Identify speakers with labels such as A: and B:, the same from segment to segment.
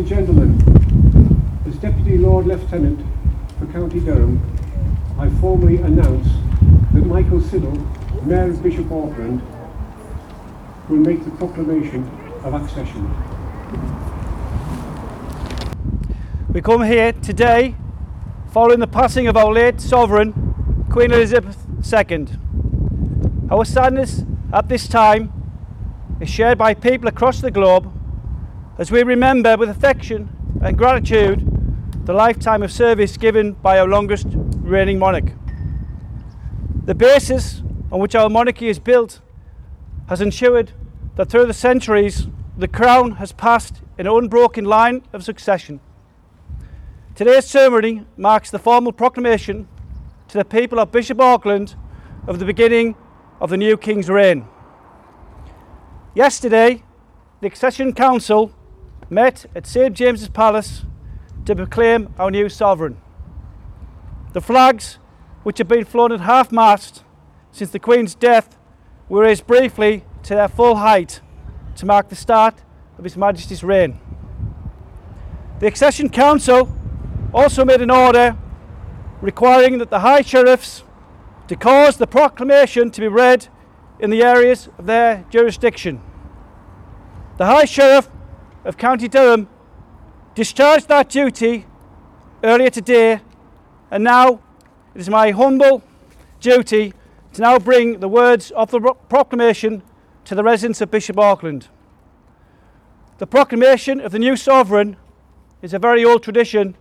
A: and gentlemen, as Deputy Lord Lieutenant for County Durham, I formally announce that Michael Siddle, Mayor of Bishop Auckland, will make the proclamation of accession.
B: We come here today following the passing of our late sovereign, Queen Elizabeth II. Our sadness at this time is shared by people across the globe as we remember with affection and gratitude the lifetime of service given by our longest reigning monarch. The basis on which our monarchy is built has ensured that through the centuries the crown has passed in an unbroken line of succession. Today's ceremony marks the formal proclamation to the people of Bishop Auckland of the beginning of the new King's reign. Yesterday, the Accession Council met at St James's Palace to proclaim our new sovereign. The flags, which have been flown at half mast since the Queen's death, were raised briefly to their full height to mark the start of His Majesty's reign. The Accession Council also made an order requiring that the High Sheriffs to cause the proclamation to be read in the areas of their jurisdiction. The High Sheriff of County Durham discharged that duty earlier today and now it is my humble duty to now bring the words of the proclamation to the residents of Bishop Auckland. The proclamation of the new sovereign is a very old tradition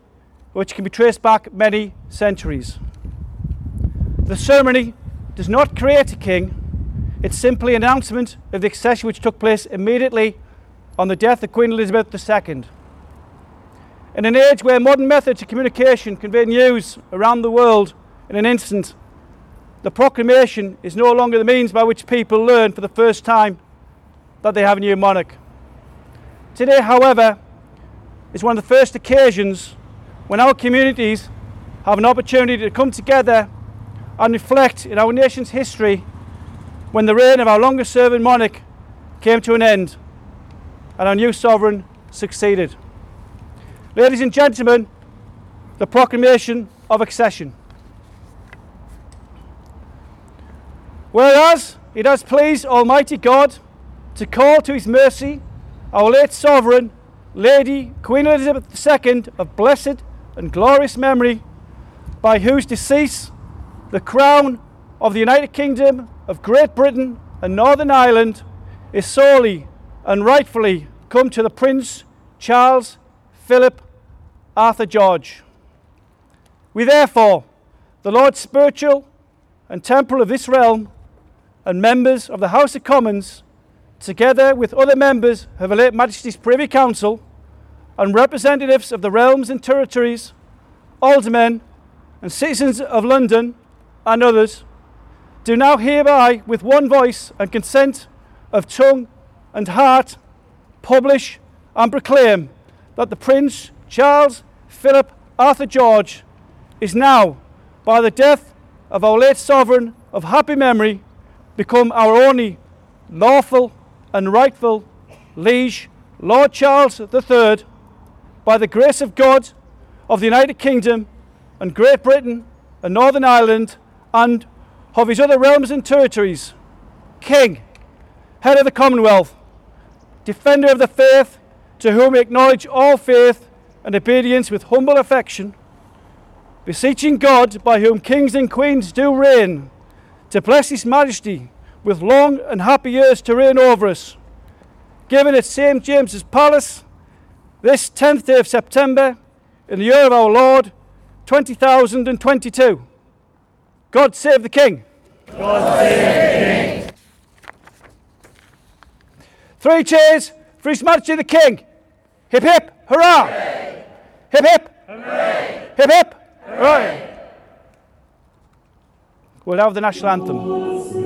B: which can be traced back many centuries. The ceremony does not create a king, it's simply an announcement of the accession which took place immediately on the death of Queen Elizabeth II. In an age where modern methods of communication convey news around the world in an instant, the proclamation is no longer the means by which people learn for the first time that they have a new monarch. Today, however, is one of the first occasions when our communities have an opportunity to come together and reflect in our nation's history when the reign of our longest serving monarch came to an end and our new sovereign succeeded. Ladies and gentlemen, the proclamation of accession. Whereas it has pleased Almighty God to call to his mercy our late sovereign, Lady Queen Elizabeth II of blessed and glorious memory, by whose decease the crown of the United Kingdom of Great Britain and Northern Ireland is solely and rightfully come to the Prince Charles Philip Arthur George. We therefore, the Lord spiritual and temporal of this realm, and members of the House of Commons, together with other members of Her late Majesty's Privy Council and representatives of the realms and territories, aldermen, and citizens of London and others, do now hereby, with one voice and consent of tongue and heart, publish and proclaim that the Prince Charles Philip Arthur George is now, by the death of our late sovereign of happy memory, become our only lawful and rightful liege, Lord Charles III, by the grace of God, of the United Kingdom and Great Britain and Northern Ireland and of his other realms and territories, King, head of the Commonwealth, defender of the faith, to whom we acknowledge all faith and obedience with humble affection, beseeching God, by whom kings and queens do reign, to bless his majesty with long and happy years to reign over us, given at St. James's Palace this 10th day of September in the year of our Lord 20,022. God save the King.
C: God save the King.
B: Three cheers for His Majesty the King. Hip hip, hurrah!
C: Hooray.
B: Hip hip,
C: Hooray.
B: hip hip, hooray! We'll have the national anthem.